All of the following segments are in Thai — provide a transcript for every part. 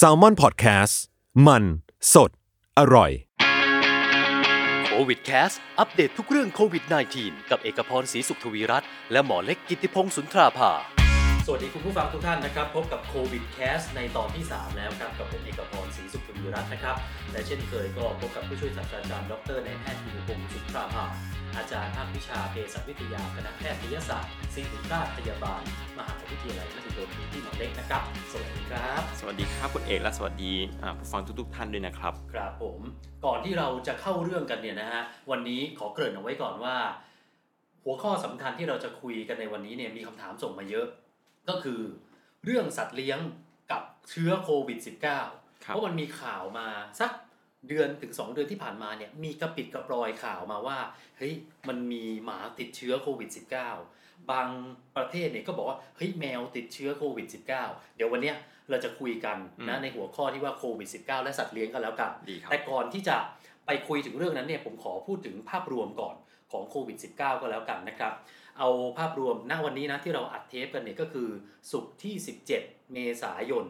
Salmon PODCAST มัน สด อร่อย COVIDCAST อัปเดตทุกเรื่องโควิด -19 กับเอกพรศรีสุขทวีรัตน์และหมอเล็กกิตติพงศ์สุนทราภา สวัสดีคุณผู้ฟังทุกท่านนะครับ พบกับ COVIDCAST ในตอนที่ 3 แล้วครับ กับผมเอกพรศรีสุขท วีรัตน์นะครับ และเช่นเคยก็พบกับผู้ช่วยศาสตราจารย์ดรนายแพทย์กิตติพงศ์สุนทราภาอาจารย์ภาควิชาเภสัชวิทยาคณะแพทยศาสตร์ศิริราชพยาบาล มหาวิทยาลัยมหิดลที่หมอเล็กนะครับ สวัสดีครับ สวัสดีครับคุณเอกและสวัสดีอ่าผู้ฟังทุกๆท่านด้วยนะครับ ครับผม ก่อนที่เราจะเข้าเรื่องกันเนี่ยนะฮะ วันนี้ขอเกริ่นเอาไว้ก่อนว่า หัวข้อสำคัญที่เราจะคุยกันในวันนี้เนี่ยมีคำถามส่งมาเยอะ ก็คือ เรื่องสัตว์เลี้ยงกับเชื้อโควิด -19 ครับ เพราะมันมีข่าวมาสักเดือนถึง 2 เดือนที่ผ่านมาเนี่ยมีกระปิดกระปลอยข่าวมาว่าเฮ้ยมันมีหมาติดเชื้อโควิด -19 บางประเทศเนี่ยก็บอกว่าเฮ้ยแมวติดเชื้อโควิด -19 เดี๋ยววันเนี้ยเราจะคุยกันนะในหัวข้อที่ว่าโควิด -19 และสัตว์เลี้ยงกันแล้วกันดีครับแต่ก่อนที่จะไปคุยถึงเรื่องนั้นเนี่ยผมขอพูดถึงภาพรวมก่อนของโควิด -19 ก็แล้วกันนะครับเอาภาพรวมณวันนี้นะที่เราอัดเทปกันเนี่ยก็คือศุกร์ที่ 17 เมษายน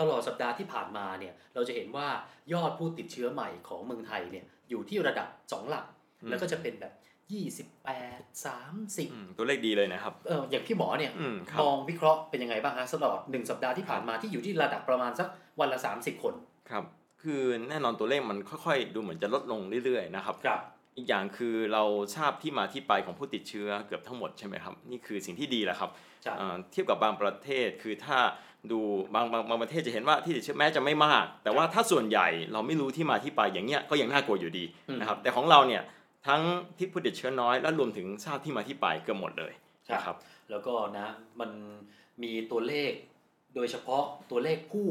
ตลอดสัปดาห์ที่ผ่านมาเนี่ยเราจะเห็นว่ายอดผู้ติดเชื้อใหม่ของเมืองไทยเนี่ยอยู่ที่ระดับ 2 หลักอืมแล้วก็จะเป็นแบบ 28 30อืมตัวเลขดีเลยนะครับเอออย่างพี่หมอเนี่ยอืมครับมองวิเคราะห์เป็นยังไงบ้างฮะตลอดหนึ่งสัปดาห์ที่ผ่านมาที่อยู่ที่ระดับประมาณสักวันละ 30 คนครับคือแน่นอนตัวเลขมันค่อยๆ ดูเหมือนจะลดลงเรื่อยๆนะครับครับอีกอย่างคือเราทราบที่มาที่ไปของผู้ติดเชื้อเกือบทั้งหมดใช่ไหมครับ นี่คือสิ่งที่ดีแหละครับครับอ่าเทียบกับบางประเทศคือถ้า ดูบางบางบางประเทศจะเห็นว่าที่ติดเชื้อแม้จะไม่มาก แต่ว่าถ้าส่วนใหญ่เราไม่รู้ที่มาที่ไปอย่างเงี้ยก็ยังน่ากลัวอยู่ดีอืมนะครับแต่ของเราเนี่ยทั้งที่ผู้ติดเชื้อน้อย และรวมถึงทราบที่มาที่ไปเกือบหมดเลยนะครับแล้วก็นะมันมีตัวเลขโดยเฉพาะตัวเลขผู้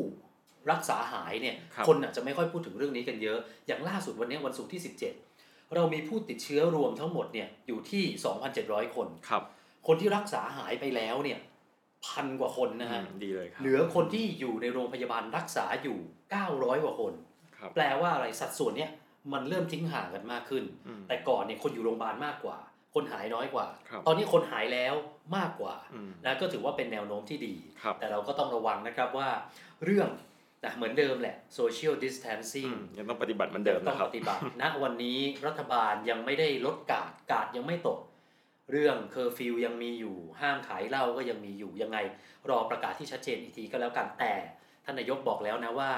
รักษาหายเนี่ยครับคนอาจจะไม่ค่อยพูดถึงเรื่องนี้กันเยอะ อย่างล่าสุดวันนี้วันศุกร์ที่ 17 เรามีผู้ติดเชื้อรวมทั้งหมดเนี่ยอยู่ที่ 2,700 คนครับคนที่รักษาหายไปแล้วเนี่ย พันกว่าคนนะฮะอืมดีเลยครับเหลือคนที่อยู่ในโรงพยาบาลรักษาอยู่ 900 กว่าคนครับแปลว่าอะไรสัดส่วนเนี่ยมันเริ่มทิ้งห่างกันมากขึ้นอืมแต่ก่อนเนี่ยคนอยู่โรงพยาบาลมากกว่า คนหายน้อยกว่าครับตอนนี้คนหายแล้วมากกว่าอืมนะก็ถือว่าเป็นแนวโน้มที่ดีครับแต่เราก็ต้องระวังนะครับว่าเรื่องนะเหมือนเดิมแหละ social อื distancing มยังต้องปฏิบัติเหมือนเดิมต้อนะงครับปฏิบัติณวันนี้รัฐบาลยังไม่ได้ลดกาดกาดยังไม่ตก เรื่องเคอร์ฟิวยังมีอยู่ห้ามขายเหล้าก็ยังมีอยู่ยังไง รอประกาศที่ชัดเจนอีกทีก็แล้วกันแต่ท่านนายกบอกแล้วนะว่า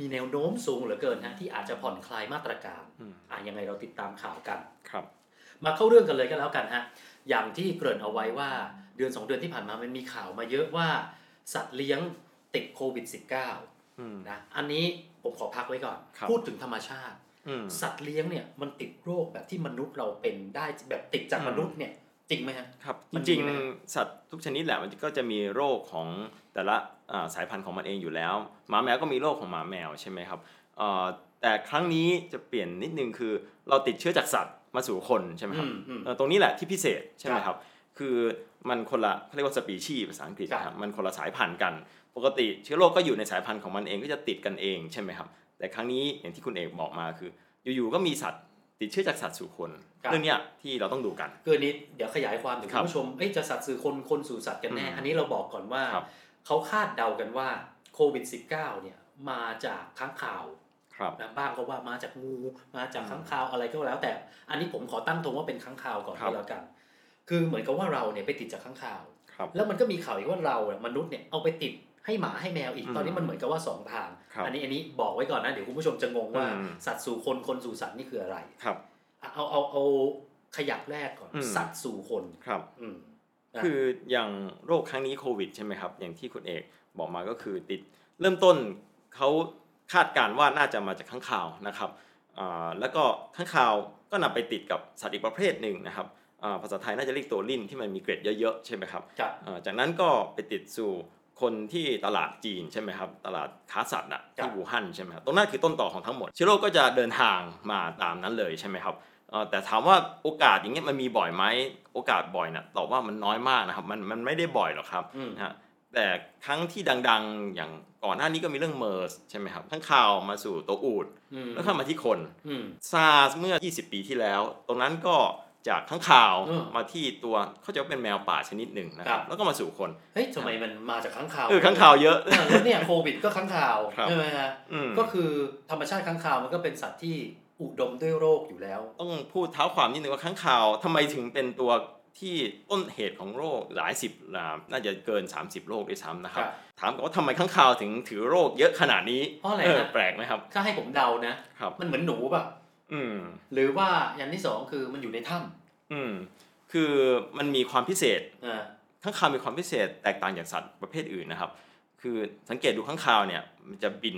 มีแนวโน้มสูงเหลือเกินฮะที่อาจจะผ่อนคลายมาตรการอืมอะยังไงเราติดตามข่าวกันครับ มาเข้าเรื่องกันเลยก็แล้วกันฮะอย่างที่เกริ่นเอาไว้ว่าเดือน 2 เดือนที่ผ่านมามันมีข่าวมาเยอะว่าสัตว์เลี้ยงติดโควิด -19 อืมนะอันนี้ผมขอพักไว้ก่อนครับพูดถึงธรรมชาติอืมสัตว์เลี้ยงเนี่ยมันติดโรคแบบที่มนุษย์เราเป็นได้แบบติดจากอืมมนุษย์เนี่ย จริงไหมฮะครับมันจมีริงไหมๆสัตว์ทุกชนิดแหละมันก็จะมีโรคของแต่ละอ่าสายพันธุ์ของมันเองอยู่แล้วหมาแมวก็มีโรคของหมาแมวใช่ไหมครับเอ่อแต่ครั้งนี้จะเปลี่ยนนิดนึงคือ เราติดเชื้อจากสัตว์มาสู่คนใช่ไหมครับอืมอืมเอ่อตรงนี้แหละที่พิเศษใช่ไหมครับครับ คือมันคนละเขาเรียกว่าสปีชีส์ภาษาอังกฤษครับนะครับมันคนละสายพันธุ์กัน ปกติเชื้อโรคก็อยู่ในสายพันธุ์ของมันเองก็จะติดกันเองใช่ไหมครับ แต่ครั้งนี้อย่างที่คุณเอกบอกมาคือ อยู่ๆก็มีสัตว์ ติดเชื้อจากสัตว์สู่คนครับ เรื่องเนี้ยที่เราต้องดูกันเกินนิดเดี๋ยวขยายความถึงครัคุบณผู้ชมเอ้ยจะสัตว์สื่อคนคนสู่สัตว์กันแน่ อืมอันนี้เราบอกก่อนว่า ครับ เขาคาดเดากันว่าโควิด -19 เนี่ยมาจากค้างข่าวครับ นะบ้างก็ว่ามาจากงูมาจากอืมค้างคาวอะไรก็แล้ว แต่อันนี้ผมขอตั้งตรงว่าเป็นค้างคาวก่อนครัก็บ แล้วกัน คือเหมือนกับว่าเราเนี่ยไปติดจากค้างคาว ครับ แล้วมันก็มีข่าวอีกว่าเราเนี่ยมนุษย์เนี่ยเอาไปติด ให้หมาให้แมวอีกอืมตอนนี้มันเหมือนกับว่าสองทางครับอันนี้อันนี้บอกไว้ก่อนนะ เดี๋ยวคุณผู้ชมจะงงว่าอืมสัตว์สู่คนคนสู่สัตว์นี่คืออะไรครับอะเอาเอาเอาขยักแรกก่อนอืมสัตว์สู่คนครับอืมนะคืออย่างโรคครั้งนี้โควิดใช่ไหมครับ อย่างที่คุณเอกบอกมาก็คือติดเริ่มต้นเขาคาดการณ์ว่าน่าจะมาจากข้างข่าวนะครับอ่าแล้วก็ข้างข่าวก็นำไปติดกับสัตว์อีกประเภทหนึ่งนะครับอ่าภาษาไทยน่าจะเรียกตัวลิ่นที่มันมีเกร็ดเยอะๆใช่ไหมครับครับอ่าจากนั้นก็ไปติดสู่ คนที่ตลาดจีนใช่ไหมครับตลาดค้าสัตว์อะครับที่วูฮั่นใช่ไหมครับตรงนั้นคือต้นต่อของทั้งหมดเชื้อโรคก็จะเดินทางมาตามนั้นเลยใช่ไหมครับเอ่อแต่ถามว่าโอกาสอย่างเงี้ยมันมีบ่อยไหมโอกาสบ่อยนะตอบว่ามันน้อยมากนะครับมันมันไม่ได้บ่อยหรอกครับอืมนะฮะแต่ครั้งที่ดังๆ อย่างก่อนหน้านี้ก็มีเรื่องเมอร์สใช่ไหมครับทั้งข่าวมาสู่ตัวอูดอืมแล้วเข้ามาที่คนอืมซาร์สเมื่อ 20 ปีที่แล้ว ตรงนั้นก็ จากข้างข่าวอืมมาที่ตัวเขาจะว่าเป็นแมวป่าชนิดหนึ่งนะคครัรับบแล้วก็มาสู่คนเฮ้ยทำไมมันมาจากข้างคาวเออข้างข่าวเยอะ เออแล้วเนี่ยโควิดก็ข้างคาวครับ ใช่ไหมฮะอืมก็คือธรรมชาติข้างคาวมันก็เป็นสัตว์ที่อุดมด้วยโรคอยู่แล้ว ต้องพูดเท้าความนิดนึงว่าข้างข่าวทำไมถึงเป็นตัวที่ต้นเหตุของโรคหลายสิบอ่าน่าจะเกิน 30 โรคด้วยซ้ำนะครับครับถามก่อนว่าทำไมข้างข่าวถึงถือโรคเยอะขนาดนี้เพราะอะไรออนะแปลกไหมครับ ถ้าให้ผมเดานะ ครับ มันเหมือนหนูป่ะ อืมหรือว่าอย่างที่สองคือมันอยู่ในถ้อืมคือมันมีความพิเศษำอ่าข้างคาวมีความพิเศษแตกต่างจากสัตว์ประเภทอื่นนะครับ คือสังเกตดูข้างคาวเนี่ยมันจะบิน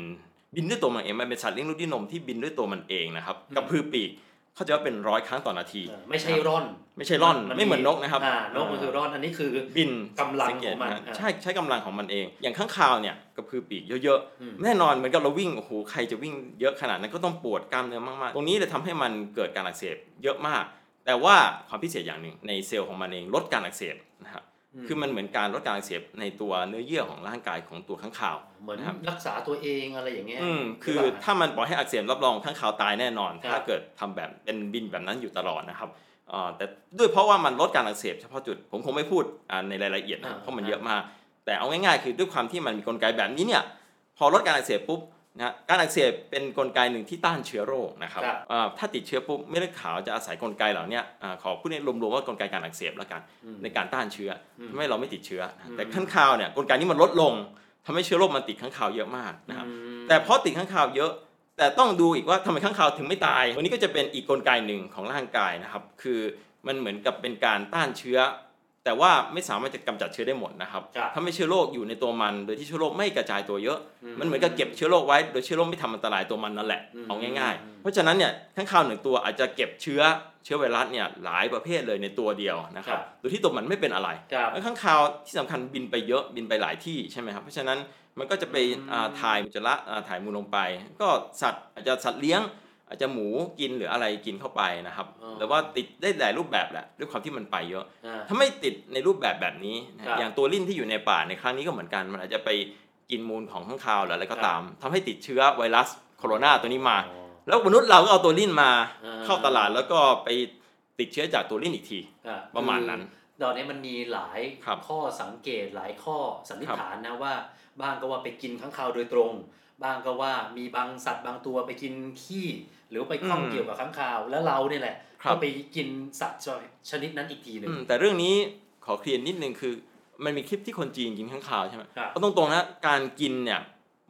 บินด้วยตัวมันเองมันเป็นสัตว์เลี้ยงลูกด้วยนมที่บินด้วยตัวมันเองนะครับกับพือปีก เขาจะว่าเป็นร้อยครั้งต่อนาทีเออไม่ใช่ร่อน ไม่ใช่ร่อนไม่เหมือนนกนะครับอ่านกมันคือร่อนอันนี้คือบินกำลังสัเกตของมันนะอ่าใช่ใช้กำลังของมันเอง อย่างข้างคาวเนี่ยกับพือปีกเยอะอืมๆแน่นอนเหมือนกับเราวิ่งโอ้โหใครจะวิ่งเยอะขนาดนั้นก็ต้องปวดกล้ามเนื้อมากๆ ตรงนี้เลยทำให้มันเกิดการอักเสบเยอะมาก แต่ว่าความพิเศษอย่างหนึ่งในเซลล์ของมันเองลดการอักเสบนะครับ คือมันเหมือนการลดการอักเสบในตัวเนื้อเยื่อของร่างกายของตัวข้างคาวเหมือนนะครับรักษาตัวเองอะไรอย่างเงี้ยอืมคือหรืเปล่าถ้ามันปล่อยให้อักเสบรับรองข้างคาวตายแน่นอนครับถ้าเกิดทำแบบเป็นบินแบบนั้นอยู่ตลอดนะครับอ่าแต่ด้วยเพราะว่ามันลดการอักเสบเฉพาะจุดผมคงไม่พูดอ่าในรายละเอียดนะเพราะมันเยอะมากแต่เอาง่ายๆ คือด้วยความที่มันมีกลไกแบบนี้เนี่ย พอลดการอักเสบปุ๊บ นะการอักเสบเป็นกลไกหนึ่งที่ต้านเชื้อโรคนะครับครับอ่าถ้าติดเชื้อปุ๊บเม็ดเลือดขาวจะอาศัยกลไกเหล่าเนี้ยอ่าขอพูดในรวมๆว่ากลไกการอักเสบแล้วกันอืมในการต้านเชื้ออมทำให้เราไม่ติดเชื้ออมแต่ข้างคาวเนี่ยกลไกนี้มันลดลงทำให้เชื้อโรคมันติดข้างคาวเยอะมากนะครับอืมแต่เพราะติดข้างคาวเยอะ แต่ต้องดูอีกว่าทำไมข้างคาวถึงไม่ตายวันนี้ก็จะเป็นอีกกลไกหนึ่งของร่างกายนะครับ คือมันเหมือนกับเป็นการต้านเชื้อ แต่ว่าไม่สามารถจะกำจัดเชื้อได้หมดนะครับครับถ้าไม่เชื้อโรคอยู่ในตัวมัน โดยที่เชื้อโรคไม่กระจายตัวเยอะอืมมันเหมือนกับเก็บเชื้อโรคไว้ โดยเชื้อโรคไม่ทำอันตรายตัวมันนั่นแหละอืมเอาง่ายอืมๆเพราะฉะนั้นเนี่ยข้างคาวหนึ่งตัวอาจจะเก็บเชื้อเชื้อไวรัสเนี่ยหลายประเภทเลยในตัวเดียวนะครับโดยที่ตัวมันไม่เป็นอะไรครับแล้วข้างคาวที่สำคัญบินไปเยอะบินไปหลายที่ใช่ไหมครับเพราะฉะนั้นมันก็จะไปอืมอ่าถ่ายอุจจาระอ่าถ่ายมูลลงไป ก็สัตว์อาจจะสัตว์เลี้ยง อาจจะหมูกินหรืออะไรกินเข้าไปนะครับหรือว่าติดได้หลายรูปแบบแหละด้วยความที่มันไปเยอะอ่าถ้าไม่ติดในรูปแบบแบบนี้นะครับอย่างตัวลิ้นที่อยู่ในป่าในครั้งนี้ก็เหมือนกัน มันอาจจะไปกินมูลของข้างคาวหรืออะไรก็ตามทำให้ติดเชื้อไวรัสโคโรนาตัวนี้มาอ๋อแล้วมนุษย์เราก็เอาตัวลิ้นมาอ่าเข้าตลาดแล้วก็ไปติดเชื้อจากตัวลิ้นอีกทีอ่ประมาณนั้นคือตอนนี้มันมีหลายครับข้อสังเกตหลายข้อสันนิษครับฐานนะว่าบ้างก็ว่าไปกินข้างคาวโดยตรง บ้างก็ว่ามีบางสัตว์บางตัวไปกินขี้ หรือไปข้องอืมเกี่ยวกับข้างคาว แล้วเราเนี่ยแหละครับก็ไปกินสัตว์ชนิดนั้นอีกทีหนึ่งอืมแต่เรื่องนี้ขอเคลียร์นิดนึงคือ มันมีคลิปที่คนจีนกินข้างคาวใช่ไหมครับเอาตรงๆนะการกินเนี่ย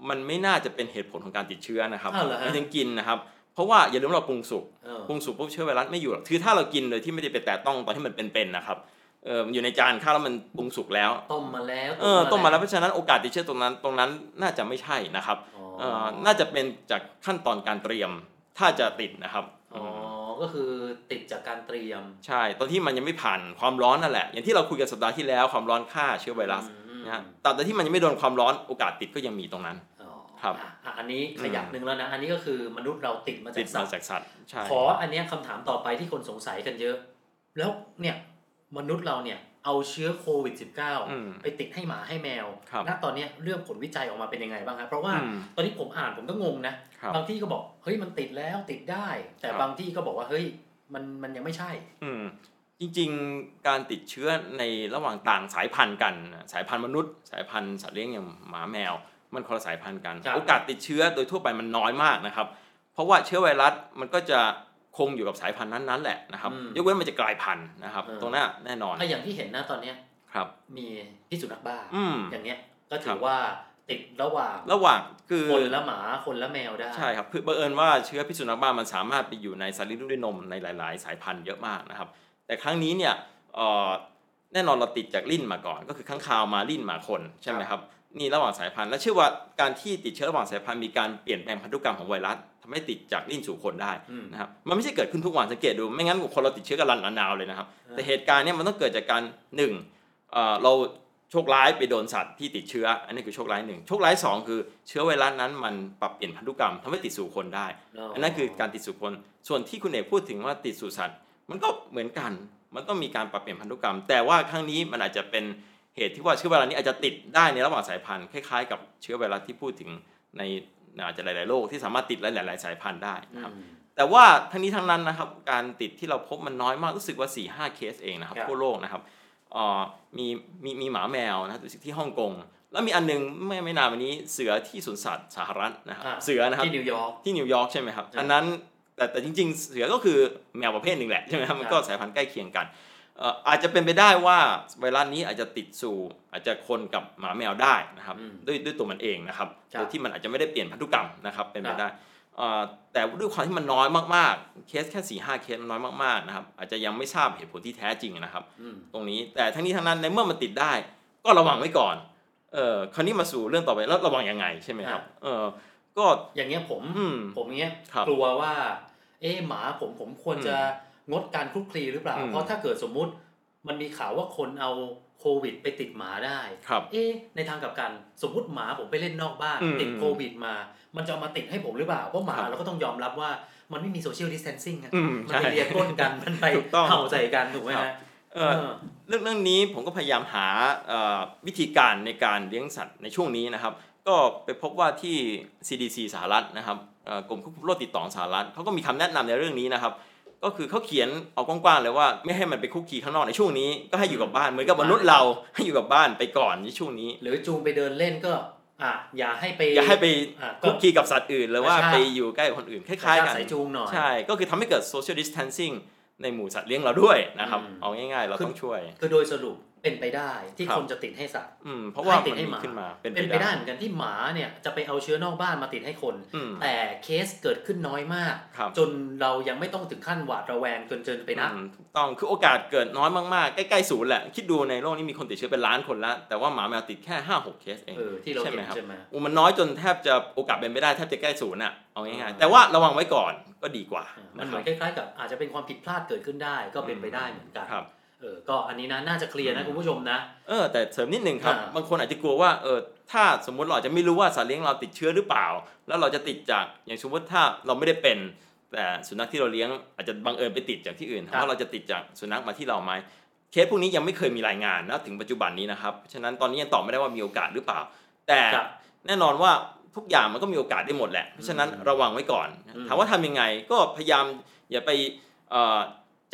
มันไม่น่าจะเป็นเหตุผลของการติดเชื้อนะครับอ้าวเหรอฮะไม่ถึงกินนะครับเพราะว่าอย่าลืมว่าเราปรุงสุกเออปรุงสุกปุ๊บเชื้อไวรัสไม่อยู่หรอกคือถ้าเรากินโดยที่ไม่ได้ไปแตะต้องตอนที่มันเป็นๆนะครับเออมันอยู่ในจานข้าวแล้วมันปรุงสุกแล้วต้มมาแล้วเออต้มมาแล้วเพราะฉะนั้นโอกาสติดเชื้อตรงนั้นตรงนั้นน่าจะไม่ใช่นะครับอ๋อเออน่าจะเป็นจากขั้นตอนการเตรียม ถ้าจะติดนะครับอ๋อก็คือติดจากการเตรียม ใช่ ตอนที่มันยังไม่ผ่านความร้อนนั่นแหละ อย่างที่เราคุยกันสัปดาห์ที่แล้วความร้อนฆ่าเชื้อไวรัสอืมนะฮะแต่แต่ที่มันยังไม่โดนความร้อนโอกาสติดก็ยังมีตรงนั้นอ๋อครับอะอะอันนี้ขยับอืมหนึ่งแล้วนะ อันนี้ก็คือมนุษย์เราติดมาติจาดกสัมาตว์จากสัตว์ใช่ขออันเนี้ยคำถามต่อไปที่คนสงสัยกันเยอะ แล้วเนี่ยมนุษย์เราเนี่ย เอาเชื้อโควิดอืม -19 ไปติดให้หมาให้แมวครับณตอนเนี้ยเรื่องผลวิจัยออกมาเป็นยังไงบ้างครับ เพราะว่าอืมตอนที่ผมอ่านผมก็งงนะครับบางที่ก็บอก เฮ้ยมันติดแล้วติดได้ แต่ครับบางที่ก็บอกว่า เฮ้ยมันมันยังไม่ใช่ อืมจริงๆ การติดเชื้อในระหว่างต่างสายพันธุ์กันนะสายพันธุ์มนุษย์ สายพันธุ์สัตว์เลี้ยงอย่างหมาแมว มันคนละสายพันธุ์กันครับโอกาสติดเชื้อโดยทั่วไปมันน้อยมากนะครับ เพราะว่าเชื้อไวรัสมันก็จะ คงอยู่กับสายพันธุ์นั้นๆแหละนะครับอืมยกเว้นมันจะกลายพันธุ์นะครับเออตรงนั้นแน่นอนถ้าอย่างที่เห็นนะตอนเนี้ยครับ มีพิษสุนัขบ้าอืมอย่างเงี้ยก็ถืครัอบว่าติดระหว่างระหว่างคือคนและหมาคนและแมวได้ใช่ครับคือบังเอิญว่าเชื้อพิษสุนัขบ้ามันสามารถไปอยู่ในสัตว์เลี้ยงลูกด้วยนมในหลาย ๆ สายพันธุ์เยอะมากนะครับ แต่ครั้งนี้เนี่ยเอ่อแน่นอนเราติดจากลิ้นมาก่อน ก็คือข้างคาวมาลิ้นมาคนใช่ไหมครับ นี่ระหว่างสายพันธุ์และเชื่อว่าการที่ติดเชื้อระหว่างสายพันธุ์มีการเปลี่ยนแปลงพันธุกรรมของไวรัสทำให้ติดจากลิ้นสู่คนได้อืมนะครับมันไม่ใช่เกิดขึ้นทุกวันสังเกตดูไม่งั้นคนเราติดเชื้อกันรันนาวเลยนะครับอ่าแต่เหตุการณ์เนี้มันต้องเกิดจากการหนึ่งเอ่อเราโชคร้ายไปโดนสัตว์ที่ติดเชื้อ อันนี้คือโชคร้ายหนึ่งโชคร้ายสองคือเชื้อไวรัสนั้นมันปรับเปลี่ยนพันธุกรรมทำให้ติดสู่คนได้ อันนั้นคือการติดสู่คน ส่วนที่คุณเอกพูดถึงว่าติดสู่สัตว์ มันก็เหมือนกัน มันต้องมีการปรับเปลี่ยนพันธุกรรม แต่ว่าครั้งนี้มันอาจจะเป็น เหตุที่ว่าเชื้อไวรัสนี้อาจจะติดได้ในระหว่างสายพันธุ์คล้ายๆกับเชื้อไวรัสที่พูดถึงในอาจจะหลาย ๆ โรคที่สามารถติดหลาย ๆ สายพันธุ์ได้นะครับอืมแต่ว่าทั้งนี้ทั้งนั้นนะครับ การติดที่เราพบมันน้อยมากรู้สึกว่าสี่ห้าเคสเองนะครับครับทั่วโลกนะครับเอ่อมีมีมีหมาแมวนะครับที่ฮ่องกงแล้วมีอันหนึ่งไม่ไม่นานวันนี้เสือที่สวนสัตว์สหรัฐนะครับอ่าเสือนะครับที่นิวยอร์กที่นิวยอร์กใช่ไหมครับใช่อันนั้นแต่แต่จริง ๆ เสือก็คือแมวประเภทหนึ่งแหละใช่ไหมครับมันก็สายพันธุ์ใกล้เคียงกันเอ่ออาจจะเป็นไปได้ว่าไวรัสนี้อาจจะติดสู่อาจจะคนกับหมาแมวได้นะครับอืมด้วยด้วยตัวมันเองนะครับครับโดยที่มันอาจจะไม่ได้เปลี่ยนพันธุกรรมนะครับเป็นคไปรับได้เอ่อแต่ด้วยความที่มันน้อยมากๆ เคสแค่4ี่ห้าเคสมันน้อยมากๆนะครับอาจจะยังไม่ทราบเหตุผลที่แท้จริงนะครับอืมตรงนี้แต่ทั้งนี้ทั้งนั้นในเมื่อมันติดได้ ก็ระวังไว้ก่อนเออคราวนี้มาสู่เรื่องต่อไปแล้วระวังยังไงใช่ไหมครับเออก็อย่างเงี้ยผมอืมผมเงี้ยครับกลัวว่า เอ๊ะหมาผมผมควรจะ งดการคลุกคลีหรือเปล่าอืมเพราะถ้าเกิดสมมุติมันมีข่าวว่าคนเอาโควิดไปติดหมาได้ครับเอ๊ะในทางกลับกันสมมุติหมาผมไปเล่นนอกบ้านอืมติดโควิดมา มันจะเอามาติดให้ผมหรือเปล่า เพราะหมาครับเราก็ต้องยอมรับว่ามันไม่มีโซเชียลดิสเทนซิ่งอะอืมมันใช่ไปเรียนก้นกัน มันไปถูกต้องเห่าใส่กันถูกไหมครัฮะบเออเรื่องเรื่องนี้ผมก็พยายามหาเอ่อวิธีการในการเลี้ยงสัตว์ในช่วงนี้นะครับ ก็ไปพบว่าที่ CDC สหรัฐนะครับเอ่อกรมควบคุมโรคติดต่อของสหรัฐเขาก็มีคำแนะนำในเรื่องนี้นะครับ ก็คือเขาเขียนเอากว้างๆเลยว่าไม่ให้มันไปคุกคีข้างนอกในช่วงนี้ก็ให้อยู่กับบ้านเหมือนกับมนุษย์เราให้อยู่กับบ้านไปก่อนในช่วงนี้ หรือจูงไปเดินเล่นก็อะอย่าให้ไปอย่าให้ไปอะคุกคีกับสัตว์อื่นหรือว่าใช่ไปอยู่ใกล้กับคนอื่นคกระล้ายชากๆกันสายจูงหน่อยใช่ก็คือทำให้เกิด social distancing ในหมู่สัตว์เลี้ยงเราด้วยนะครับอืมเอาง่ายๆ เราต้องช่วย คือโดยสรุป เป็นไปได้ที่ครับคนจะติดให้สัตว์อืมเพราะว่าให้ติดมันให้มีหมาขึ้นมาเป็นเป็นไปได้เหมือนกันที่หมาเนี่ยจะไปเอาเชื้อนอกบ้านมาติดให้คนอืมแต่เคสเกิดขึ้นน้อยมากครับจนเรายังไม่ต้องถึงขั้นหวาดระแวงจนเกินไปนะอืมถูกต้องคือโอกาสเกิดน้อยมากๆใกล้ๆศูนย์แหละคิดดูในโลกนี้มีคนติดเชื้อเป็นล้านคนแล้วแต่ว่าหมาแมวติดแค่5 6เคสเองเออที่เราใช่เห็ไหมนครับใช่ไหมโอ้มันน้อยจนแทบจะโอกาสเป็นไปได้แทบจะใกล้ศูนย์อะเอาง่ายอ่าๆแต่ว่าระวังไว้ก่อนก็ดีกว่ามันนะเหคมืรัอบนคล้ายๆกับอาจจะเป็นความผิดพลาดเกิดขึ้นได้ก็เป็นไปได้เหมือนกันครับ เออก็อันนี้นะน่าจะเคลียร์นะคุณผู้ชมนะเออแต่เสริมนิดหนึ่งครับอ่าบางคนอาจจะกลัวว่าเออถ้าสมมุติเราอาจจะไม่รู้ว่าสัตว์เลี้ยงเราติดเชื้อหรือเปล่า แล้วเราจะติดจากอย่างสมมติถ้าเราไม่ได้เป็นแต่สุนัขที่เราเลี้ยงอาจจะบังเอิญไปติดจากที่อื่นถามว่าเราจะติดจากสุนัขมาที่เราไหมเคสพวกนี้ยังไม่เคยมีรายงานนะถึงปัจจุบันนี้นะครับฉะนั้นตอนนี้ยังตอบไม่ได้ว่ามีโอกาสหรือเปล่า แต่ครับแน่นอนว่าทุกอย่างมันก็มีโอกาสได้หมดแหละเพราะฉะนั้นอืมระวังไว้ก่อนอืมถามว่าทำยังไงก็พยายามอย่าไปเอ่อ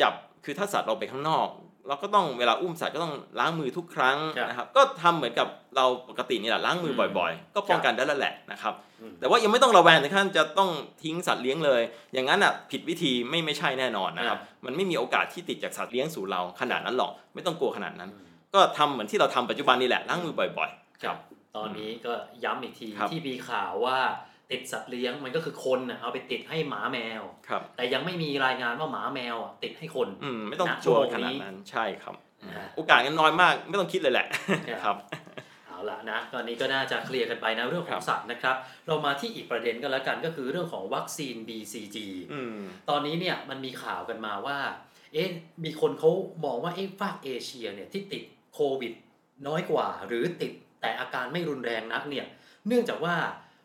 จับคือถ้าสัตว์เราไปข้างนอก เราก็ต้องเวลาอุ้มสัตว์ก็ต้องล้างมือทุกครั้งครับนะครับ ก็ทำเหมือนกับเราปกตินี่แหละล้างมือบ่อยๆ ก็ป้องกันได้แล้วแหละนะครับอืมแต่ว่ายังไม่ต้องระแวงถึงขั้นจะต้องทิ้งสัตว์เลี้ยงเลย อย่างนั้นอะผิดวิธีไม่ไม่ใช่แน่นอนนะครับ มันไม่มีโอกาสที่ติดจากสัตว์เลี้ยงสู่เราขนาดนั้นหรอก ไม่ต้องกลัวขนาดนั้น ก็ทำเหมือนที่เราทำปัจจุบันนี่แหละล้างมือบ่อย ๆ ครับ ตอนนี้ก็ย้ำอีกทีครับที่มีข่าวว่า ติดสัตว์เลี้ยงมันก็คือคนน่ะเอาไปติดให้หมาแมวครับ แต่ยังไม่มีรายงานว่าหมาแมวอะติดให้คนอืมไม่ต้องณกลัวชั่วโมงขนาดนี้นั้นใช่ครับอ่าโอกาสกันน้อยมากไม่ต้องคิดเลยแหละครับครับเอาละนะตอนนี้ก็น่าจะเคลียร์กันไปนะเรื่องขครัองบสัตว์นะครับ เรามาที่อีกประเด็นก็แล้วกันก็คือเรื่องของวัคซีน BCG อืมตอนนี้เนี่ยมันมีข่าวกันมาว่า เอ๊ะมีคนเขามองว่าเอ๊ะภาคเอเชียเนี่ยที่ติดโควิด น้อยกว่า หรือติดแต่อาการไม่รุนแรงนักเนี่ย เนื่องจากว่า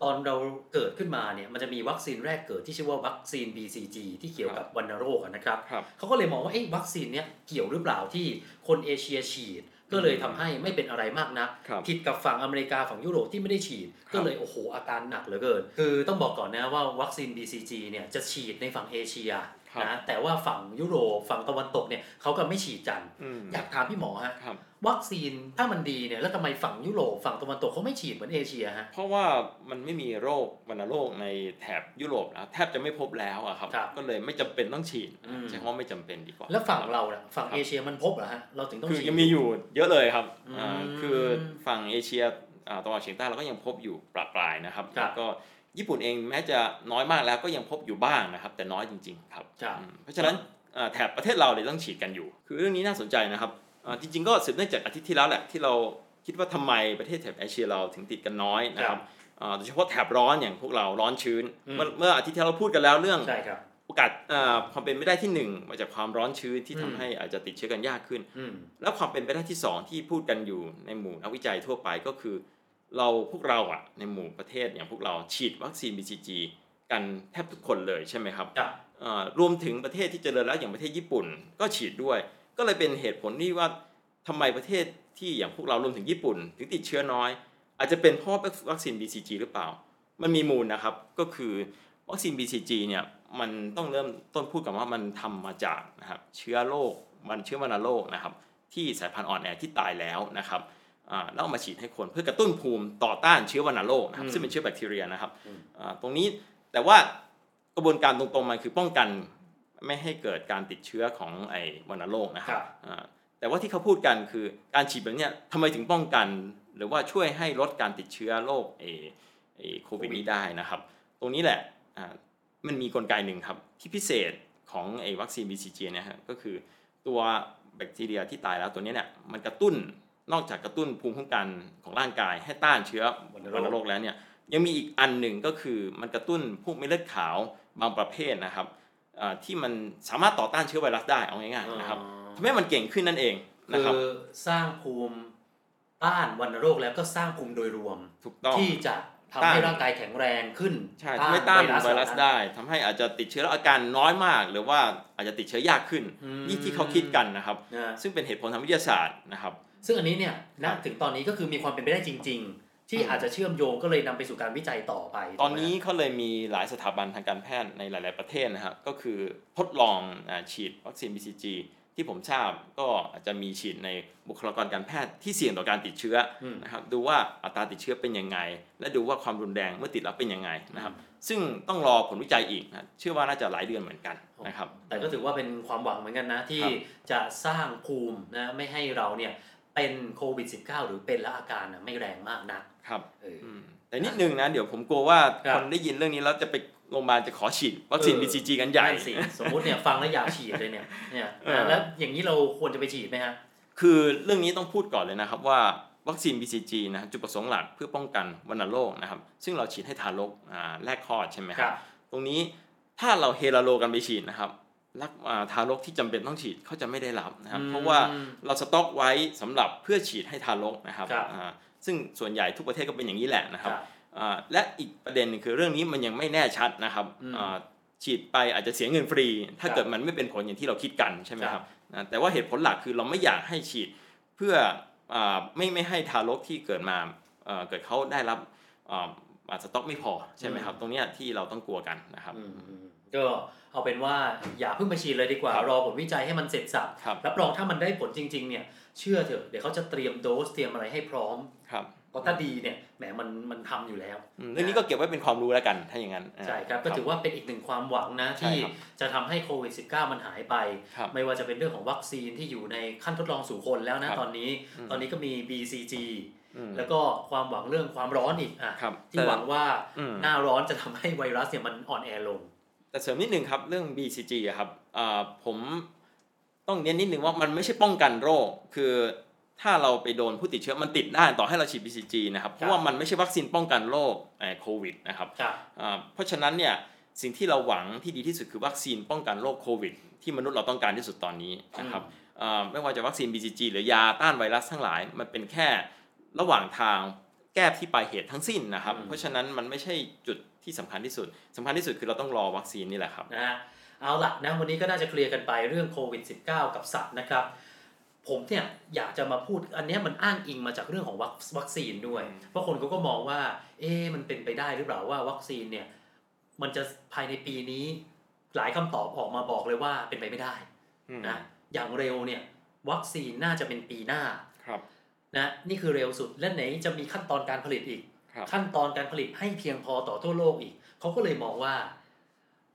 ตอนเราเกิดขึ้นมาเนี่ยมันจะมีวัคซีนแรกเกิดที่ชื่อว่าวัคซีน BCG ที่เกี่ยวกับวัณโรคอะนะครับครับเขาก็เลยมองว่าเอ๊ะวัคซีนเนี้ยเกี่ยวหรือเปล่าที่คนเอเชียฉีด ก็เลยทำให้ไม่เป็นอะไรมากนักครับผิดกับฝั่งอเมริกาฝั่งยุโรปที่ไม่ได้ฉีดครับก็เลยโอ้โหอาการหนักเหลือเกิน คือต้องบอกก่อนนะว่าวัคซีน BCG เนี่ยจะฉีดในฝั่งเอเชียครับ นะแต่ว่าฝั่งยุโรปฝั่งตะวันตกเนี่ยเขาก็ไม่ฉีดกันอืมอยากถามพี่หมอฮะครับวัคซีนถ้ามันดีเนี่ยแล้วทำไมฝั่งยุโรปฝั่งตะวันตกเขาไม่ฉีดเหมือนเอเชียฮะเพราะว่ามันไม่มีโรควัณโรคในแถบยุโรปแล้วแทบจะไม่พบแล้วอะครับครับก็เลยไม่จำเป็นต้องฉีดอืมใช้คำว่าไม่จำเป็นดีกว่า แล้วฝั่งเราน่ะฝั่งครับเอเชียมันพบเหรอฮะเราถึงต้องคือฉีดยังมีอยู่เยอะเลยครับอืมอ่าคือฝั่งเอเชียอ่าตะวันออกเฉียงใต้เราก็ยังพบอยู่ปลาปลายๆนะครับครับแล้วก็ ญี่ปุ่นเองแม้จะน้อยมากแล้วก็ยังพบอยู่บ้างนะครับ แต่น้อยจริง ๆ ครับครับอืมเพราะฉะนั้นอ่าแถบประเทศเราเลยต้องฉีดกันอยู่ คือเรื่องนี้น่าสนใจนะครับอ่าจริง ๆ ก็สืบเนื่องจากอาทิตย์ที่แล้วแหละที่เราคิดว่าทำไมประเทศแถบเอเชียเราถึงติดกันน้อยนะครับอ่าโดยเฉพาะแถบร้อนอย่างพวกเราร้อนชื้นอืมเมื่อเมื่ออาทิตย์ที่เราพูดกันแล้วเรื่องใช่ครับโอกาสอ่าความเป็นไปได้ที่หนึ่งมาจากความร้อนชื้นที่อืทำมให้อาจจะติดเชื้อกันยากขึ้นอืมแล้วความเป็นไปได้ที่สองที่พูดกันอยู่ในหมู่นักวิจัยทั่วไปก็คือ เราพวกเราอะในหมู่ประเทศอย่างพวกเราฉีดวัคซีน BCG กันแทบทุกคนเลยใช่ไหมครับครับเอ่อรวมถึงประเทศที่เจริญแล้วอย่างประเทศญี่ปุ่น ก็ฉีดด้วย ก็เลยเป็นเหตุผลที่ว่าทำไมประเทศที่อย่างพวกเรารวมถึงญี่ปุ่น ถึงติดเชื้อน้อย อาจจะเป็นเพราะวัคซีน BCG หรือเปล่า มันมีมูลนะครับก็คือวัคซีน BCG เนี่ยมันต้องเริ่มต้นพูดกับว่ามันทำมาจากนะครับเชื้อโรคมันเชื้อวัณโรคนะครับที่สายพันธุ์อ่อนแอที่ตายแล้วนะครับอ่า แล้วเอามาฉีดให้คนเพื่อกระตุ้นภูมิต่อต้านเชื้อวัณโรคนะครับซึ่งเป็นเชื้อแบคทีเรียนะครับอ่าตรงนี้แต่ว่ากระบวนการตรงๆมันคือป้องกันไม่ให้เกิดการติดเชื้อของไอ้วัณโรคนะคครัรับบอ่าแต่ว่าที่เขาพูดกันคือการฉีดแบบเนี้ยทำไมถึงป้องกัน หรือว่าช่วยให้ลดการติดเชื้อโรคเอเอโควิดนี้ได้นะครับ ตรงนี้แหละอ่ามันมีกลไกหนึ่งครับที่พิเศษของไอ้วัคซีน BCG เนี่ยฮะก็คือตัวแบคทีเรียที่ตายแล้วตัวเนี้ยเนี่ยมันกระตุ้น นอกจากกระตุ้นภูมิคุ้มกันของร่างกาย ให้ต้านเชื้อวัวัณณโรโรคคแล้วเนี่ยยังมีอีกอันหนึ่งก็คือมันกระตุ้นพวกเม็ดเลือดขาวบางประเภทนะครับอ่าที่มันสามารถต่อต้านเชื้อไวรัสได้เอาง่ายๆนะครับทำให้มันเก่งขึ้นนั่นเองนะคืครับอสร้างภูมิต้านวัณโรคแล้วก็สร้างภูมิโดยรวมถูกต้องที่จะทำต้านให้ร่างกายแข็งแรงขึ้นใช่ทำให้ต้านไวรัสเหล่ได้ทำให้อาจจะติดเชื้อแล้วอาการน้อยมาก หรือว่าอาจจะติดเชื้อยากขึ้นอืมนี่ที่เขาคิดกันนะครับนะซึ่งเป็นเหตุผลทางวิทยาศาสตร์นะครับ ซึ่งอันนี้เนี่ยครัณบถึงตอนนี้ก็คือมีความเป็นไปได้จริง ๆ ที่อืมอาจจะเชื่อมโยงก็เลยนำไปสู่การวิจัยต่อไป ตอนนี้ถูกไหมเขาเลยมีหลายสถาบันทางการแพทย์ในหลาย ๆประเทศนะครับก็คือทดลองอาฉีดวัคซีน BCG ที่ผมทราบก็อาจจะมีฉีดในบุคลากรการแพทย์ที่เสี่ยงต่อการติดเชื้ออมนะครับดูว่าอัตราติดเชื้อเป็นยังไง และดูว่าความรุนแรงเมื่อติดแล้วเป็นยังไงนะครับ ซึ่งต้องรอผลวิจัยอีกนะเชื่อว่าน่าจะหลายเดือนเหมือนกันนะครับแต่ก็ถือว่าเป็นความหวังเหมือนกันนะที่ครับจะสร้างภูมินะไม่ให้เราเนี่ย เป็นโควิด -19 หรือเป็นแล้วอาการน่ะไม่แรงมากนักครับเออออืมแต่นิดนึงนะ เดี๋ยวผมกลัวว่าครับคนได้ยินเรื่องนี้แล้วจะไปโรงพยาบาลจะขอฉีดวัคซีนเออ BCG กันใหญ่นั่นสิสมมุติเนี่ยฟังแล้วอยากฉีดเลยเนี่ยเนี่ยเออแล้วอย่างนี้เราควรจะไปฉีดไหมฮะคือเรื่องนี้ต้องพูดก่อนเลยนะครับว่าวัคซีน BCG นะจุดประสงค์หลักเพื่อป้องกันวัณโรคนะครับ ซึ่งเราฉีดให้ทารกอ่าแรกคลอดใช่ไหมคครัรับบตรงนี้ถ้าเราเฮลาโลกันไปฉีดนะครับ รักอ่าทารกที่จำเป็นต้องฉีดเขาจะไม่ได้รับนะครับอืมเพราะว่าเราสต็อกไว้สำหรับเพื่อฉีดให้ทารกนะครับครับอ่าซึ่งส่วนใหญ่ทุกประเทศก็เป็นอย่างนี้แหละนะคครัรับบอ่าและอีกประเด็นหนึงคือเรื่องนี้มันยังไม่แน่ชัดนะครับอืมอ่าฉีดไปอาจจะเสียเงินฟรี ถ้าครับเกิดมันไม่เป็นผลอย่างที่เราคิดกันใช่ไหมคครัรับบนะแต่ว่าเหตุผลหลักคือเราไม่อยากให้ฉีดเพื่ออาไม่ไม่ให้ทารกที่เกิดมาเอ่อเกิดเขาได้รับอ่าอ่าสต็อกไม่พอใช่ไหมครับ ตรงเนี้ยที่เราต้องกลัวกันนะครับอืมอืม ก็เอาเป็นว่าอย่าเพิ่งไปฉีดเลยดีกว่าครับรอผลวิจัยให้มันเสร็จสับครับรับรองถ้ามันได้ผลจริง ๆ เนี่ย เชื่อเถอะเดี๋ยวเขาจะเตรียมโดสเตรียมอะไรให้พร้อมครับเพราะถ้าดีเนี่ยแหมมันมันทำอยู่แล้วอืมเรื่องนี้ก็เก็บไว้เป็นความรู้แล้วกันถ้าอย่างนั้นอ่าใช่ครับก็ถือว่าเป็นอีกหนึ่งความหวังนะใช่ที่ครับจะทำให้โควิด -19 มันหายไปครับไม่ว่าจะเป็นเรื่องของวัคซีนที่อยู่ในขั้นทดลองสู่คนแล้วนะครับตอนนี้อืมตอนนี้ก็มี BCG อืมแล้วก็ความหวังเรื่องความร้อนอีกอะครับที่แต่หวังว่าอืมหน้าร้อนจะทำให้ไวรัสเนี่ยมันอ่อนแอลง แต่เสริมนิดนึงครับเรื่อง BCG อะครับอ่าผมต้องเน้นนิดนึงว่ามันไม่ใช่ป้องกันโรค คือถ้าเราไปโดนผู้ติดเชื้อมันติดได้ต่อให้เราฉีด BCG นะครับเพราะว่ามันไม่ใช่วัคซีนป้องกันโรคเอ่อโควิดนะครับครับอ่าเพราะฉะนั้นเนี่ยสิ่งที่เราหวังที่ดีที่สุดคือวัคซีนป้องกันโรคโควิด ที่มนุษย์เราต้องการที่สุดตอนนี้นะครับอ่าไม่ว่าจะวัคซีน BCG หรือยาต้านไวรัสทั้งหลาย มันเป็นแค่ระหว่างทางแก้ที่ปลายเหตุทั้งสิ้นนะครับอืมเพราะฉะนั้นมันไม่ใช่จุด ที่สำคัญที่สุดสำคัญที่สุดคือเราต้องรอวัคซีนนี่แหละครับนะฮะเอาละนะวันนี้ก็น่าจะเคลียร์กันไปเรื่องโควิด -19 กับสัตว์นะครับ ผมเนี่ยอยากจะมาพูดอันเนี้ยมันอ้างอิงมาจากเรื่องของวัควัคซีนด้วยอืมเพราะคนเขาก็มองว่า เอ๊ะมันเป็นไปได้หรือเปล่าว่าวัคซีนเนี่ยมันจะภายในปีนี้หลายคำตอบออกมาบอกเลยว่าเป็นไปไม่ได้อืมนะอย่างเร็วเนี่ยวัคซีนน่าจะเป็นปีหน้าครับนะนี่คือเร็วสุดและไหนจะมีขั้นตอนการผลิตอีกครับ ขั้นตอนการผลิตให้เพียงพอต่อทั่วโลกอีก เขาก็เลยมองว่า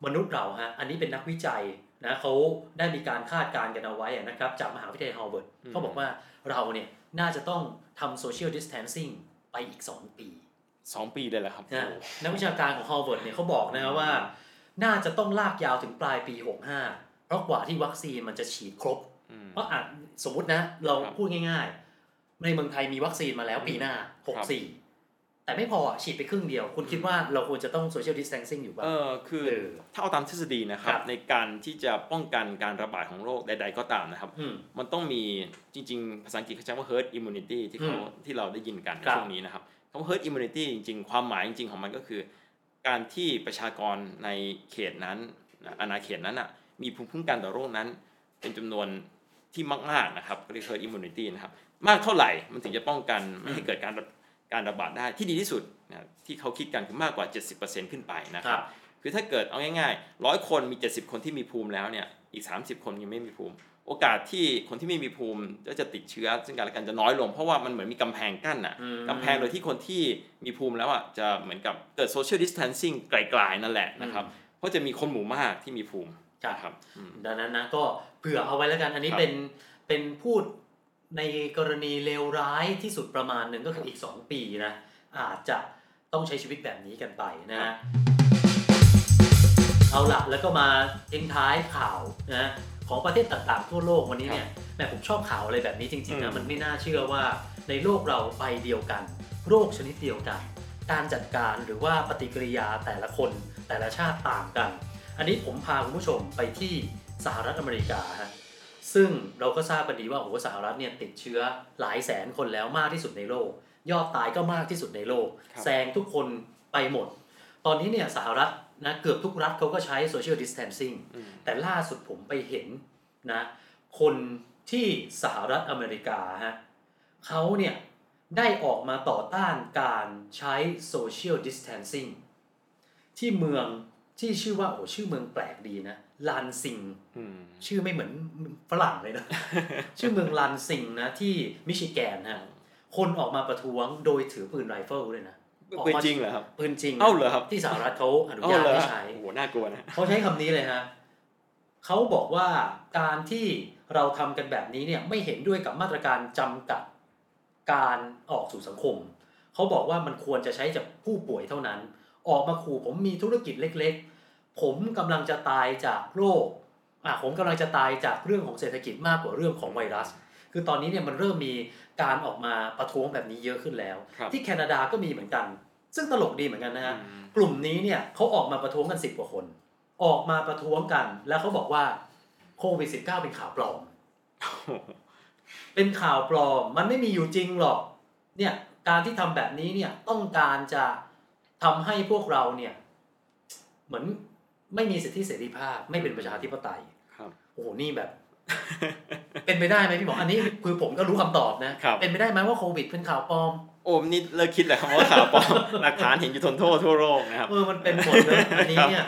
มนุษย์เราฮะอันนี้เป็นนักวิจัยนะเขาได้มีการคาดการณ์กันเอาไว้อะนะครับ จากมหาวิทยาลัยฮาร์วาร์ดอืมเขาบอกว่าเราเนี่ยน่าจะต้องทำโซเชียลดิส a ทนซิ่งไปอีก 2 ปีสองปีเลยเหรอครับนะโอ้นักวิชาการของฮาร์วาร์ดเนี่ยเขาบอกนะว่า น่าจะต้องลากยาวถึงปลายปี 65 เพราะกว่าที่วัคซีนมันจะฉีดครบอืมเพราะอาจสมมุตินะ เราครับพูดง่าย ๆ ในเมืองไทยมีวัคซีนมาแล้วปีหน้าครับ64 แต่ไม่พออะฉีดไปครึ่งเดียว คุณคิดว่าเราควรจะต้องโซเชียลดิส a ทนซิ่งอยู่ป่ะเออคือเออถ้าเอาตามทฤษฎีนะครัครับบในการที่จะป้องกันการระบาดของโรคใด ๆ ก็ตามนะครับอืมมันต้องมีจริง ๆ ภาษาอังกฤษเขาใช้ว่า herd immunity ที่เขาอืมที่เราได้ยินกันในครับช่วงนี้นะครับคำว่า herd immunity จริง ๆ ความหมายจริง ๆ ของมันก็คือ การที่ประชากรในเขตนั้นอาณาเขตนั้นอะมีภูมิคุ้มกันต่อโรคนั้น เป็นจำนวนที่มากๆนะครับเรียก herd immunity นะครับมากเท่าไหร่มันถึงจะป้องกันไม่ให้เกิดการระ การระบาดได้ที่ดีที่สุดนะที่เขาคิดกันคือมากกว่า 70%ขึ้นไปนะคครัรับบคือถ้าเกิดเอาง่ายๆร้อยคนมี 70 คนที่มีภูมิแล้วเนี่ยอีก 30 คนยังไม่มีภูมิ โอกาสที่คนที่ไม่มีภูมิก็จะติดเชื้อ ซึ่งกันและกันจะน้อยลง เพราะว่ามันเหมือนมีกำแพงกั้นอะอืมกำแพงโดยที่คนที่มีภูมิแล้วอะจะเหมือนกับเกิด social distancing ไกลๆนั่นแหละนะครับเพราะจะมีคนหมู่มากที่มีภูมิครับนะครับอืมดังนั้นนะก็เผื่อเอาไว้แล้วกันอันนี้ครับเป็นเป็นพูด ในกรณีเลวร้ายที่สุดประมาณหนึ่งก็คืออีก 2 ปีนะ อาจจะต้องใช้ชีวิตแบบนี้กันไปนะฮะเอาละแล้วก็มาทิ้งท้ายข่าวนะของประเทศต่างๆทั่วโลกวันนี้เนี่ยแหมผมชอบข่าวอะไรแบบนี้จริงๆอืนะมมันไม่น่าเชื่อว่าในโลกเราใบเดียวกัน โรคชนิดเดียวกัน การจัดการหรือว่าปฏิกิริยาแต่ละคนแต่ละชาติต่างกัน อันนี้ผมพาคุณผู้ชมไปที่สหรัฐอเมริกาฮะ ซึ่งเราก็ทราบกันดีว่าโอ้โหสหรัฐเนี่ยติดเชื้อหลายแสนคนแล้วมากที่สุดในโลก ยอดตายก็มากที่สุดในโลกครับแซงทุกคนไปหมด ตอนนี้เนี่ยสหรัฐนะเกือบทุกรัฐเขาก็ใช้ social distancing อืมแต่ล่าสุดผมไปเห็นนะคนที่สหรัฐอเมริกาฮะเขาเนี่ยได้ออกมาต่อต้านการใช้ social distancing ที่เมือง ที่ชื่อว่าโอ้ชื่อเมืองแปลกดีนะลานซิงอืมชื่อไม่เหมือนฝรั่งเลยนะ ชื่อเมืองลานซิงนะที่มิชิแกนฮะคนออกมาประท้วงโดยถือปืนไรเฟิลด้วยนะออกเป็นมาจริงเหรอครับปืนจริงเอ้าเหรอครับที่สหรัฐเขาอนุเอ้าญาตเหรอให้ใช้โอ้โหน่ากลัวนะเขาใช้คำนี้เลยฮะเขาบอกว่าการที่เราทำกันแบบนี้เนี่ยไม่เห็นด้วยกับมาตรการจำกัดการออกสู่สังคม เขาบอกว่ามันควรจะใช้จากผู้ป่วยเท่านั้น ออกมาขู่ผมมีธุรกิจเล็กๆ ผมกำลังจะตายจากโรคอะผมกำลังจะตายจากเรื่องของเศรษฐกิจมากกว่าเรื่องของไวรัส คือตอนนี้เนี่ยมันเริ่มมีการออกมาประท้วงแบบนี้เยอะขึ้นแล้วครับที่แคนาดาก็มีเหมือนกัน ซึ่งตลกดีเหมือนกันนะฮะอืมกลุ่มนี้เนี่ยเขาออกมาประท้วงกันสิบกว่าคน ออกมาประท้วงกัน แล้วเขาบอกว่าโควิด -19 เป็นข่าวปลอม เป็นข่าวปลอม มันไม่มีอยู่จริงหรอก เนี่ย การที่ทำแบบนี้เนี่ยต้องการจะ ทำให้พวกเราเนี่ย เหมือนไม่มีสิทธิเสรีภาพ ไม่เป็นประชาธิปไตยครับโอ้โหนี่แบบ เป็นไปได้ไหมพี่หมออันนี้คือผมก็รู้คำตอบนะครับเป็นไปได้ไหมว่าโควิดเป็นข่าวปลอมโอ้มนี่เลิกคิดเลยครับว่าข่าวปลอมหลักฐานเห็นอยู่ทนโทษทั่วโลกนะครับเออมันเป็นหมดเลยอันนี้เนี่ย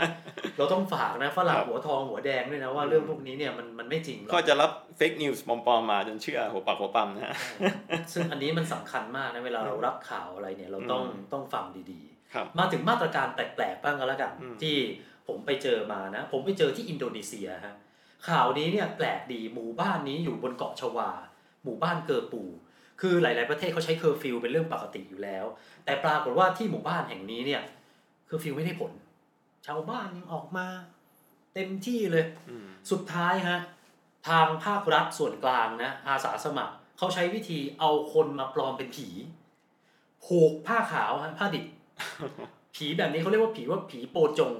เราต้องฝากนะฝรั่งครับหัวทองหัวแดงด้วยนะว่าเรื่องพวกนี้เนี่ยมันมันไม่จริงหรอกก็จะรับเฟกนิวส์ปลอมๆมาจนเชื่อหัวปากหัวปั๊มนะฮะซึ่งอันนี้มันสำคัญมากนะเวลาเรารับข่าวอะไรเนี่ยเราต้องอืมต้องฟังดีครับๆ มาถึงมาตรการแปลกๆบ้างก็แล้วกันอืมที่ผมไปเจอมานะ ผมไปเจอที่อินโดนีเซียฮะข่าวนี้เนี่ยแปลกดีหมู่บ้านนี้อยู่บนเกาะชวา หมู่บ้านเกอร์ปู คือหลาย ๆ ประเทศเขาใช้เคอร์ฟิวเป็นเรื่องปกติอยู่แล้ว แต่ปรากฏว่าที่หมู่บ้านแห่งนี้เนี่ยเคอร์ฟิวไม่ได้ผล ชาวบ้านยังออกมา เต็มที่เลยอืมสุดท้ายฮะทางภาครัฐส่วนกลางนะอาสาสมัครเขาใช้วิธีเอาคนมาปลอมเป็นผีผูกผ้าขาวฮะผ้าดิบ ผีแบบนี้เขาเรียกว่าผีว่าผีโปจง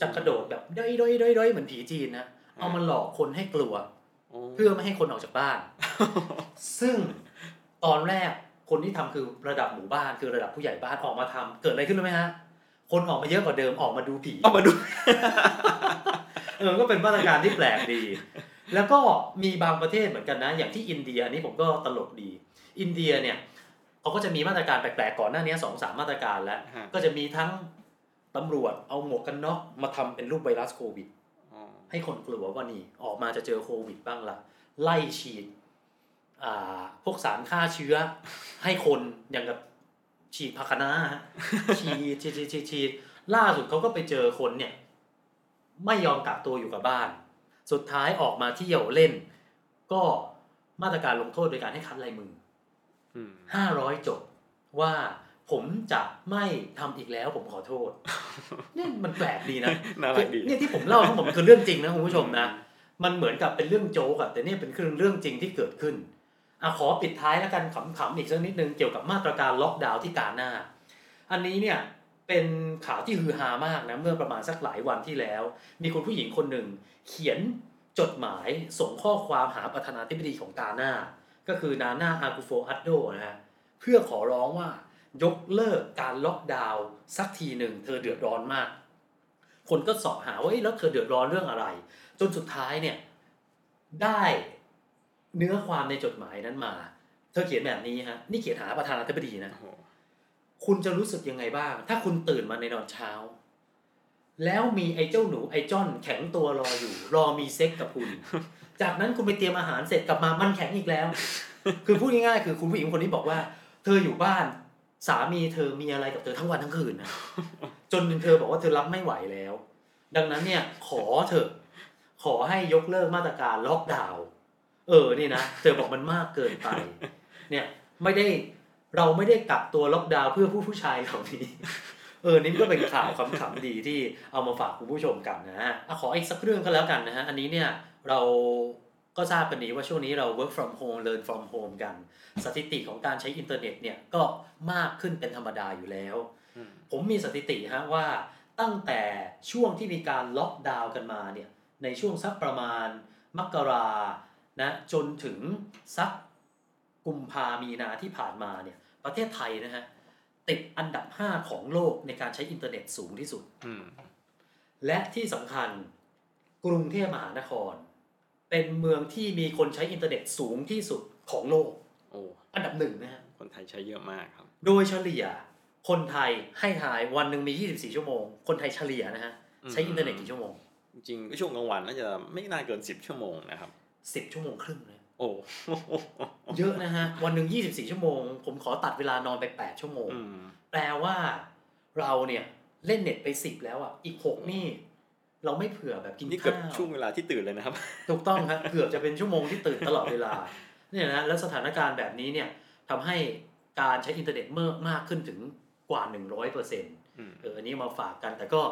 จะกระโดดแบบด้อยด้อยด้อยด้อยเหมือนผีจีนนะเอามาหลอกคนให้กลัวโอ้เพื่อไม่ให้คนออกจากบ้าน ซึ่งตอนแรกคนที่ทำคือระดับหมู่บ้านคือระดับผู้ใหญ่บ้านออกมาทำเกิดอะไรขึ้นรู้ไหมฮะคนออกมาเยอะกว่าเดิมออกมาดูผีเอามาดูเออก็เป็นมาตรการที่แปลกดี แล้วก็มีบางประเทศเหมือนกันนะ อย่างที่อินเดียอันนี้ผมก็ตลกดี อินเดียเนี่ย เขาก็จะมีมาตรการแปลกๆก่อนหน้านี้สองสามมาตรการแล้วฮะก็จะมีทั้งตำรวจเอาหมวกกันน็อกมาทำเป็นรูปไวรัสโควิดอ๋อให้คนกลัวว่านี่ออกมาจะเจอโควิดบ้างละไล่ฉีดอ่าพวกสารฆ่าเชื้อ ให้คนอย่างกับฉีดพาคนะฮะฉีดฉีดฉีดฉีดฉีดล่าสุดเขาก็ไปเจอคนเนี่ย ไม่ยอมกักตัวอยู่กับบ้าน สุดท้ายออกมาเที่ยวเล่น ก็มาตรการลงโทษโดยการให้คัดลายมืออืม ห้าร้อยจบว่าผมจะไม่ทำอีกแล้วผมขอโทษเนี่ยมันแปลกดีนะน่ารักดีเนี่ยที่ผมเล่าทั้งหมดมันคือเรื่องจริงนะคุณผู้ชมนะมันเหมือนกับเป็นเรื่องโจ๊กอะแต่เนี่ยเป็นเรื่องจริงที่เกิดขึ้นอะขอปิดท้ายแล้วกันขำๆอีกสักนิดนึงเกี่ยวกับมาตรการล็อกดาวน์ที่กาหน้า อันนี้เนี่ยเป็นข่าวที่ฮือฮามากนะเมื่อประมาณสักหลายวันที่แล้ว มีคุณผู้หญิงคนหนึ่งเขียนจดหมายส่งข้อความหาประธานาธิบดีของกาหน้า ก็คือนาน่าอากูโฟอัดโดนะฮะเพื่อขอร้องว่ายกเลิกการล็อกดาวน์สักทีหนึ่งเธอเดือดร้อนมาก คนก็เสอบหาว่าเอ้ยแล้วเธอเดือดร้อนเรื่องอะไร จนสุดท้ายเนี่ยได้เนื้อความในจดหมายนั้นมา เธอเขียนแบบนี้ฮะนี่เขียนหาประธานาธิบดีนะโอ้โหคุณจะรู้สึกยังไงบ้าง ถ้าคุณตื่นมาในตอนเช้า แล้วมีไอ้เจ้าหนูไอ้จ้อนแข็งตัวรออยู่ รอมีเซ็กกับคุณ จากนั้นคุณไปเตรียมอาหารเสร็จกลับมามันแข็งอีกแล้ว คือพูดง่ายๆคือคุณผู้หญิงคนนี้บอกว่า เธออยู่บ้านสามีเธอมีอะไรกับเธอทั้งวันทั้งคืนนะจนเธอบอกว่าเธอรับไม่ไหวแล้ว ดังนั้นเนี่ย ขอเถอะ ขอให้ยกเลิกมาตรการล็อกดาวน์เออนี่นะเธอบอกมันมากเกินไป เนี่ยไม่ได้เราไม่ได้กักตัวล็อกดาวน์เพื่อผู้ผู้ชายเหล่านี้เออนี่ก็เป็นข่าวขำๆดีที่เอามาฝากคุณผู้ชมกันนะฮะอะขออีกสักเรื่องก็แล้วกันนะฮะอันนี้เนี่ย เราก็ทราบกันดีว่าช่วงนี้เรา work from home learn from home กัน สถิติของการใช้อินเทอร์เน็ตเนี่ยก็มากขึ้นเป็นธรรมดาอยู่แล้วอืมผมมีสถิติฮะว่าตั้งแต่ช่วงที่มีการล็อกดาวน์กันมาเนี่ยในช่วงสักประมาณมกรานะจนถึงสักกุมภามีนาที่ผ่านมาเนี่ยประเทศไทยนะฮะติดอันดับ 5 ของโลกในการใช้อินเทอร์เน็ตสูงที่สุดอืมและที่สำคัญกรุงเทพมหานคร เป็นเมืองที่มีคนใช้อินเทอร์เน็ตสูงที่สุดของโลก โอ้อันดับหนึ่งนะฮะคนไทยใช้เยอะมากครับ โดยเฉลี่ย คนไทยให้ทายวันหนึ่งมี 24 ชั่วโมง คนไทยเฉลี่ยนะฮะอืมใช้อินเทอร์เน็ตกี่ชั่วโมง จริงๆก็ช่วงกลางวันน่าจะไม่น่าเกินสิบชั่วโมงนะครับ 10 ชั่วโมงครึ่งเลยโอ้เยอะนะฮะวันหนึ่ง24 ชั่วโมง ผมขอตัดเวลานอนไป 8 ชั่วโมงอืมแปลว่าเราเนี่ยเล่นเน็ตไป 10 แล้วอะอีก 6 นี่ เราไม่เผื่อแบบกินข้าวนี่เกือบช่วงเวลาที่ตื่นเลยนะครับ ถูกต้องครับเกือบจะเป็นชั่วโมงที่ตื่นตลอดเวลาเนี่ยนะแล้วสถานการณ์แบบนี้เนี่ยทำให้การใช้อินเทอร์เน็ตเมื่อมากขึ้นถึงกว่า 100%เปอร์เซ็นต์อืมเอออันนี้มาฝากกันแต่ก็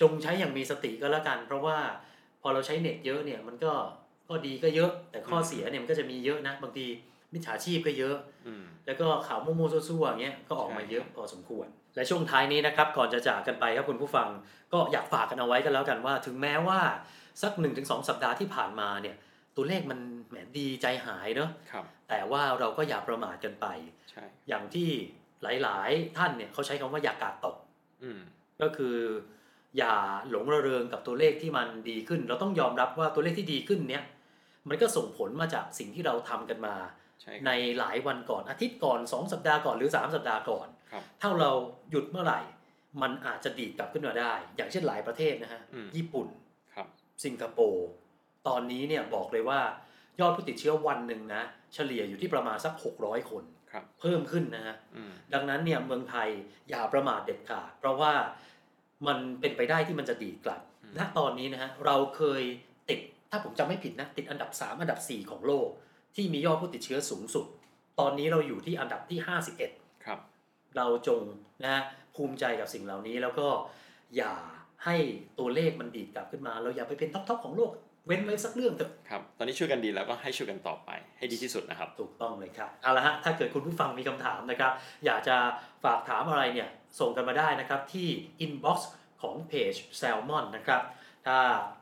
จงใช้อย่างมีสติก็แล้วกัน เพราะว่าพอเราใช้เน็ตเยอะเนี่ยมันก็ก็ดีก็เยอะแต่ข้อเสียเนี่ยมันก็จะมีเยอะนะบางที มิจฉาชีพก็เยอะอืมแล้วก็ข่าวมั่วๆซั่วๆอย่างเงี้ยก็ออกมาใช่เยอะพอสมควร และช่วงท้ายนี้นะครับ ก่อนจะจากกันไปครับคุณผู้ฟัง ก็อยากฝากกันเอาไว้กันแล้วกันว่า ถึงแม้ว่าสัก 1-2 สัปดาห์ที่ผ่านมาเนี่ย ตัวเลขมันแหมดีใจหายเนอะครับแต่ว่าเราก็อย่าประมาทกันไปใช่อย่างที่หลายๆ ท่านเนี่ยเขาใช้คำว่าอย่ากาดตกอืมก็คืออย่าหลงระเริงกับตัวเลขที่มันดีขึ้น เราต้องยอมรับว่าตัวเลขที่ดีขึ้นเนี่ยมันก็ส่งผลมาจากสิ่งที่เราทำกันมา ใช่ในหลายวันก่อนอาทิตย์ก่อน 2 สัปดาห์ก่อนหรือ 3 สัปดาห์ก่อนครับถ้าเราหยุดเมื่อไหร่ มันอาจจะดีดกลับขึ้นมาได้ อย่างเช่นหลายประเทศนะฮะอืมญี่ปุ่นครับสิงคโปร์ตอนนี้เนี่ยบอกเลยว่ายอดผู้ติดเชื้อวันหนึ่งนะเฉลี่ยอยู่ที่ประมาณสัก 600 คนครับเพิ่มขึ้นนะฮะอืมดังนั้นเนี่ยเมืองไทยอย่าประมาทเด็ดขาดเพราะว่ามันเป็นไปได้ที่มันจะดีดกลับอืมณตอนนี้นะฮะเราเคยติดถ้าผมจำไม่ผิดนะติดอันดับ 3 อันดับ 4 ของโลก ที่มียอดผู้ติดเชื้อสูงสุด ตอนนี้เราอยู่ที่อันดับที่ 51 ครับ เราจงนะฮะภูมิใจกับสิ่งเหล่านี้แล้วก็อย่าให้ตัวเลขมันดีดกลับขึ้นมา เราอย่าไปเป็นท็อปๆของโลกเว้นไว้สักเรื่องเถอะครับ ตอนนี้ช่วยกันดีแล้วก็ให้ช่วยกันต่อไปให้ดีที่สุดนะครับ ถูกต้องเลยครับ เอาละฮะ ถ้าเกิดคุณผู้ฟังมีคำถามนะครับ อยากจะฝากถามอะไรเนี่ย ส่งกันมาได้นะครับที่ inbox ของเพจ Salmon นะครับ ถ้า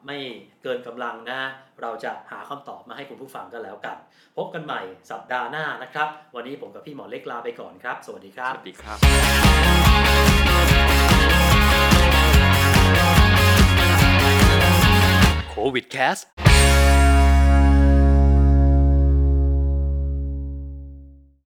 ไม่เกินกำลังนะเราจะหาคำตอบมาให้คุณผู้ฟังก็แล้วกัน พบกันใหม่สัปดาห์หน้านะครับ วันนี้ผมกับพี่หมอเล็กลาไปก่อนครับ สวัสดีครัสบวัสดีครับโควิดแคส